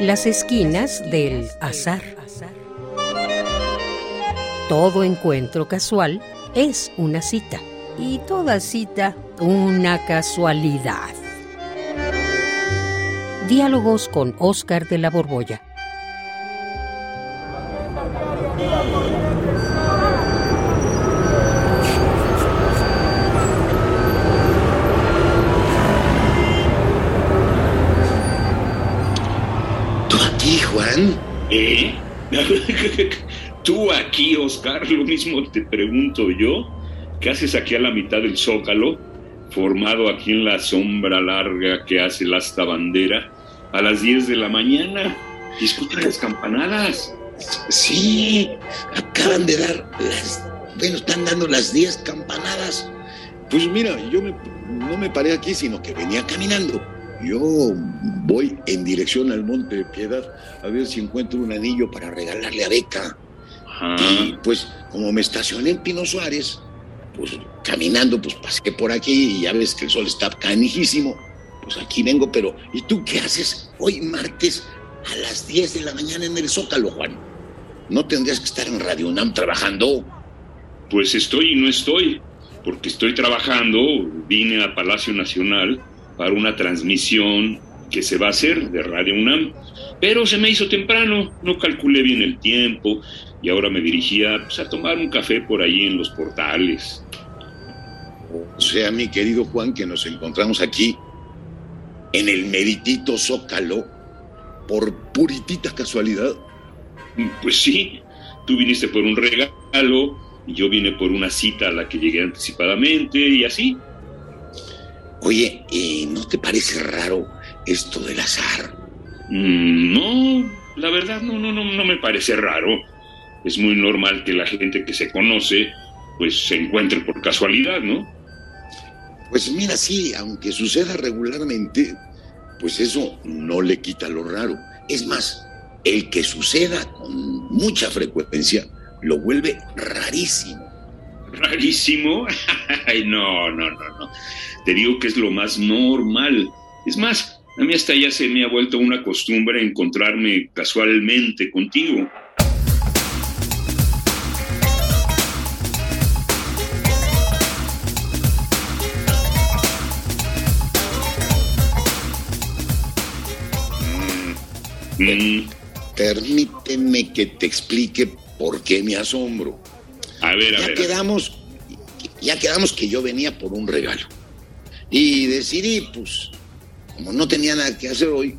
Las esquinas del azar. Todo encuentro casual es una cita y toda cita una casualidad. Diálogos con Oscar de la Borbolla. Juan? ¿Eh? Tú aquí, Oscar, lo mismo te pregunto yo. ¿Qué haces aquí a la mitad del zócalo, formado aquí en la sombra larga que hace la asta bandera, a las 10 de la mañana? Escucha las campanadas. Sí, acaban de dar las. Bueno, están dando las 10 campanadas. Pues mira, yo me- no me paré aquí, sino que venía caminando. Yo voy en dirección al Monte de Piedad a ver si encuentro un anillo para regalarle a Beca. Ajá. Y pues, como me estacioné en Pino Suárez, pues caminando, pues pasé por aquí y ya ves que el sol está canijísimo. Pues aquí vengo, pero ¿y tú qué haces hoy martes a las 10 de la mañana en el Zócalo, Juan? ¿No tendrías que estar en Radio UNAM trabajando? Pues estoy y no estoy, porque estoy trabajando, vine a Palacio Nacional para una transmisión que se va a hacer de Radio UNAM, pero se me hizo temprano, no calculé bien el tiempo y ahora me dirigía pues, a tomar un café por ahí en los portales. O sea, mi querido Juan, que nos encontramos aquí en el meritito Zócalo por puritita casualidad. Pues sí, tú viniste por un regalo y yo vine por una cita a la que llegué anticipadamente y así. Oye, eh, ¿no te parece raro esto del azar? Mm, no, la verdad no, no, no, no me parece raro. Es muy normal que la gente que se conoce pues se encuentre por casualidad, ¿no? Pues mira, sí, aunque suceda regularmente, pues eso no le quita lo raro. Es más, el que suceda con mucha frecuencia lo vuelve rarísimo. Rarísimo. Ay, no, no, no, no. Te digo que es lo más normal. Es más, a mí hasta ya se me ha vuelto una costumbre encontrarme casualmente contigo. Mm, Permíteme que te explique por qué me asombro. A ver, a Ya ver. quedamos, ya quedamos que yo venía por un regalo. Y decidí, pues, como no tenía nada que hacer hoy,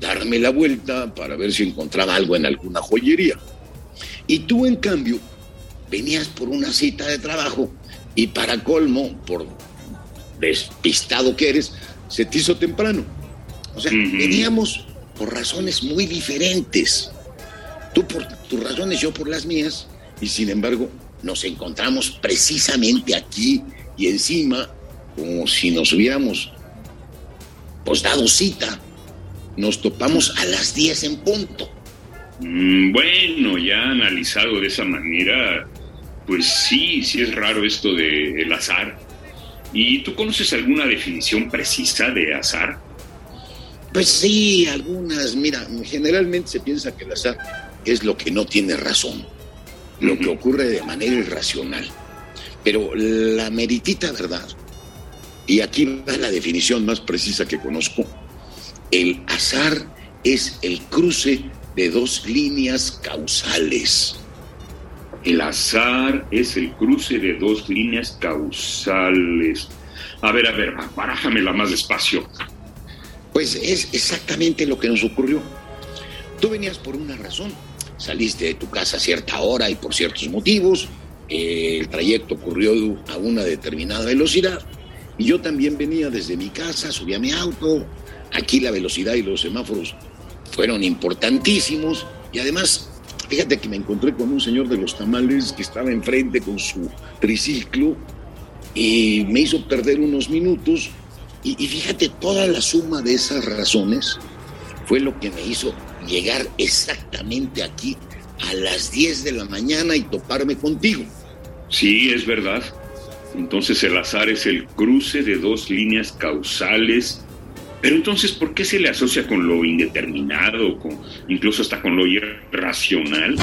darme la vuelta para ver si encontraba algo en alguna joyería. Y tú, en cambio, venías por una cita de trabajo y para colmo, por despistado que eres, se te hizo temprano. O sea, veníamos por razones muy diferentes. Tú por tus razones, yo por las mías, y sin embargo nos encontramos precisamente aquí y encima, como si nos hubiéramos pues dado cita. Nos topamos a las 10 en punto. Mm, Bueno, ya analizado de esa manera, pues sí, sí es raro esto de el azar. ¿Y tú conoces alguna definición precisa de azar? Pues sí, algunas, mira, generalmente se piensa que el azar es lo que no tiene razón, lo que ocurre de manera irracional. Pero la meritita verdad, y aquí va la definición más precisa que conozco, el azar es el cruce de dos líneas causales. El azar es el cruce de dos líneas causales. A ver, a ver, barájamela más despacio. Pues es exactamente lo que nos ocurrió. Tú venías por una razón, saliste de tu casa a cierta hora y por ciertos motivos, eh, el trayecto ocurrió a una determinada velocidad y yo también venía desde mi casa, subí a mi auto, aquí la velocidad y los semáforos fueron importantísimos y además, fíjate que me encontré con un señor de los tamales que estaba enfrente con su triciclo y me hizo perder unos minutos y, y fíjate, toda la suma de esas razones fue lo que me hizo llegar exactamente aquí a las 10 de la mañana y toparme contigo. Sí, es verdad. Entonces el azar es el cruce de dos líneas causales Pero entonces, ¿por qué se le asocia con lo indeterminado, con, incluso hasta con lo irracional?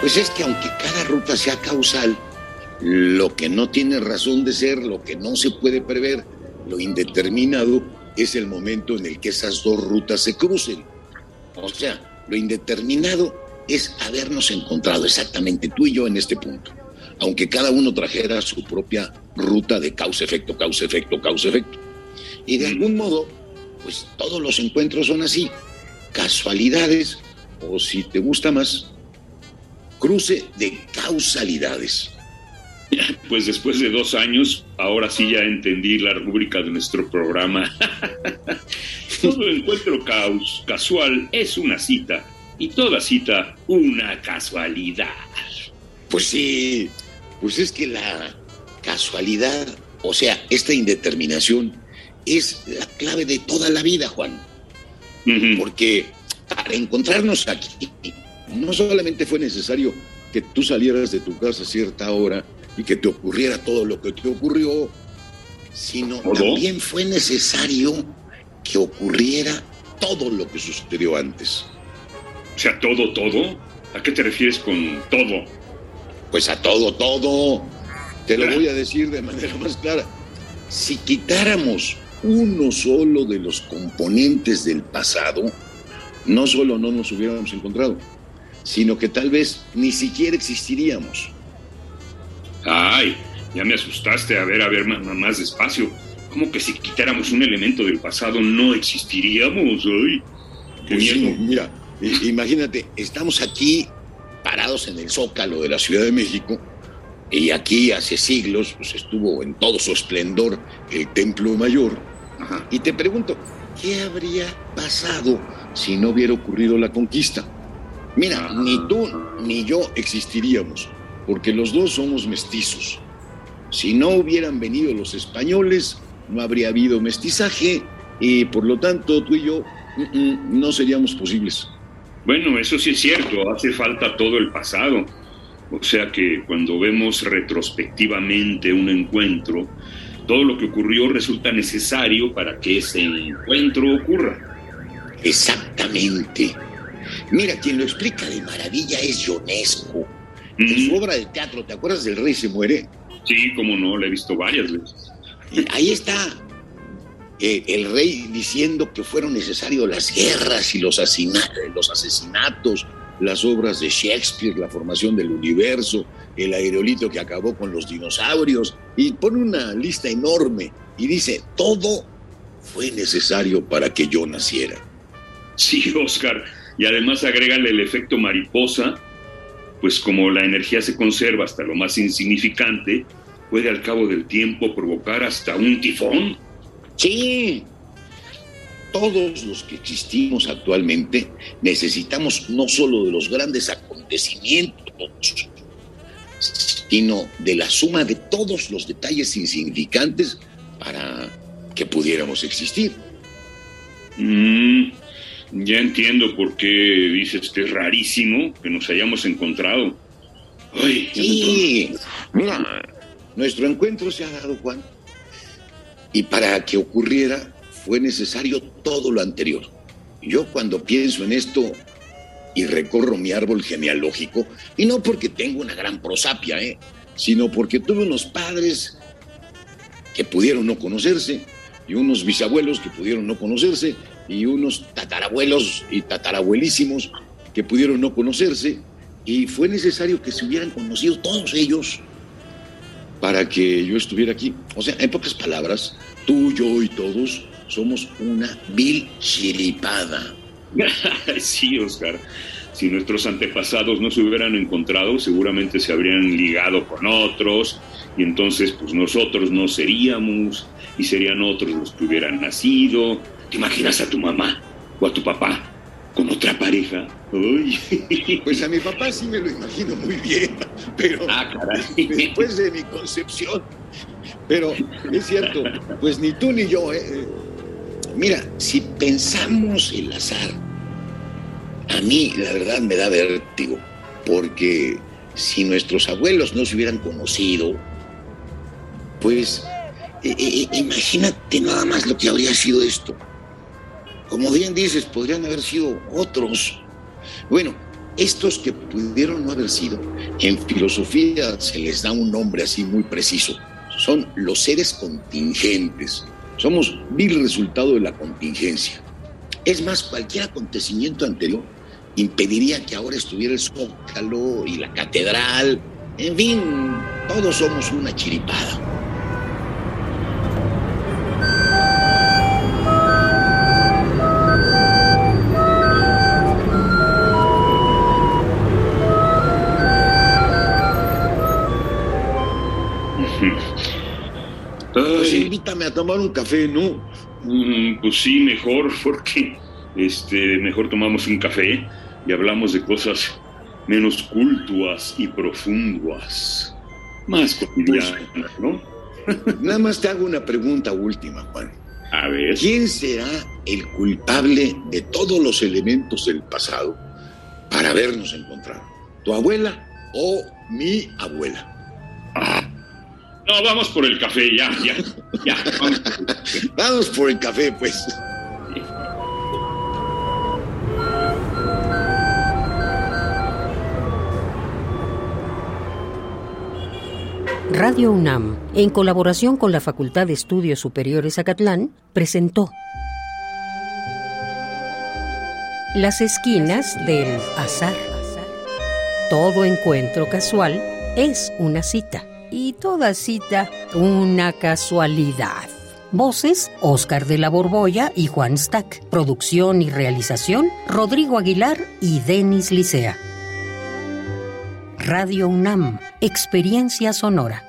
Pues es que aunque cada ruta sea causal, lo que no tiene razón de ser, lo que no se puede prever, lo indeterminado, es el momento en el que esas dos rutas se crucen. O sea, lo indeterminado es habernos encontrado exactamente tú y yo en este punto, aunque cada uno trajera su propia ruta de causa-efecto, causa-efecto, causa-efecto. Y de algún modo, pues todos los encuentros son así, casualidades, o si te gusta más, cruce de causalidades. Pues después de dos años, ahora sí ya entendí la rúbrica de nuestro programa. Todo encuentro casual es una cita y toda cita una casualidad. Pues sí, pues es que la casualidad, o sea, esta indeterminación, es la clave de toda la vida, Juan. Porque para encontrarnos aquí, no solamente fue necesario que tú salieras de tu casa a cierta hora y que te ocurriera todo lo que te ocurrió, sino también fue necesario que ocurriera todo lo que sucedió antes. O sea, todo, todo. ¿A qué te refieres con todo? Pues a todo, todo. Te lo voy a decir de manera más clara. Si quitáramos uno solo de los componentes del pasado, no solo no nos hubiéramos encontrado, sino que tal vez ni siquiera existiríamos. Ay, ya me asustaste. A ver, a ver, más despacio. ¿Cómo que si quitáramos un elemento del pasado no existiríamos? Ay, qué pues miedo. mira, imagínate, estamos aquí parados en el zócalo de la Ciudad de México y aquí hace siglos pues, estuvo en todo su esplendor el Templo Mayor. Y te pregunto, ¿qué habría pasado si no hubiera ocurrido la conquista? Mira, ni tú ni yo existiríamos, porque los dos somos mestizos. Si no hubieran venido los españoles, no habría habido mestizaje y por lo tanto tú y yo no seríamos posibles. Bueno, eso sí es cierto, hace falta todo el pasado. O sea que cuando vemos retrospectivamente un encuentro, todo lo que ocurrió resulta necesario para que ese encuentro ocurra. Exactamente. Mira, quien lo explica de maravilla es Ionesco. En su obra de teatro, ¿te acuerdas del Rey se muere? Sí, cómo no, la he visto varias veces. ahí está eh, el rey diciendo que fueron necesarios las guerras y los, los asesinatos, las obras de Shakespeare, la formación del universo, el aerolito que acabó con los dinosaurios, y pone una lista enorme y dice, todo fue necesario para que yo naciera. Sí, Oscar, y además agrégale el efecto mariposa, pues como la energía se conserva hasta lo más insignificante, puede al cabo del tiempo provocar hasta un tifón. Sí, todos los que existimos actualmente necesitamos no solo de los grandes acontecimientos, sino de la suma de todos los detalles insignificantes para que pudiéramos existir. Mm, ya entiendo por qué dices que es rarísimo que nos hayamos encontrado. Ay, sí, mira, nuestro encuentro se ha dado, Juan, y para que ocurriera fue necesario todo lo anterior. Yo cuando pienso en esto y recorro mi árbol genealógico, y no porque tengo una gran prosapia, ¿eh? sino porque tuve unos padres que pudieron no conocerse y unos bisabuelos que pudieron no conocerse y unos tatarabuelos y tatarabuelísimos que pudieron no conocerse y fue necesario que se hubieran conocido todos ellos para que yo estuviera aquí. O sea, en pocas palabras, tú, yo y todos somos una vil chiripada. sí, Oscar. Si nuestros antepasados no se hubieran encontrado, seguramente se habrían ligado con otros y entonces pues nosotros no seríamos y serían otros los que hubieran nacido ¿Te imaginas a tu mamá o a tu papá con otra pareja? Pues a mi papá sí me lo imagino muy bien, pero ah, después de mi concepción. Pero es cierto, pues ni tú ni yo, ¿eh? Mira, si pensamos el azar, a mí la verdad me da vértigo, porque si nuestros abuelos no se hubieran conocido, pues eh, eh, eh, imagínate nada más lo que habría sido esto. Como bien dices, podrían haber sido otros. Bueno, estos que pudieron no haber sido, en filosofía se les da un nombre así muy preciso. Son los seres contingentes. Somos vil resultado de la contingencia. Es más, cualquier acontecimiento anterior impediría que ahora estuviera el zócalo y la catedral. En fin, todos somos una chiripada. A tomar un café, ¿no? Mm, pues sí, mejor, porque este, mejor tomamos un café y hablamos de cosas menos cultuas y profundas, más cotidianas, ¿no? Nada más te hago una pregunta última, Juan. A ver. ¿Quién será el culpable de todos los elementos del pasado para habernos encontrado? ¿Tu abuela o mi abuela? Ah. No, vamos por el café, ya, ya, ya. Vamos, vamos por el café, pues. Radio UNAM, en colaboración con la Facultad de Estudios Superiores Acatlán, presentó Las esquinas del azar. Todo encuentro casual es una cita y toda cita una casualidad. Voces, Oscar de la Borbolla y Juan Stack. Producción y realización, Rodrigo Aguilar y Denis Licea. Radio UNAM, Experiencia Sonora.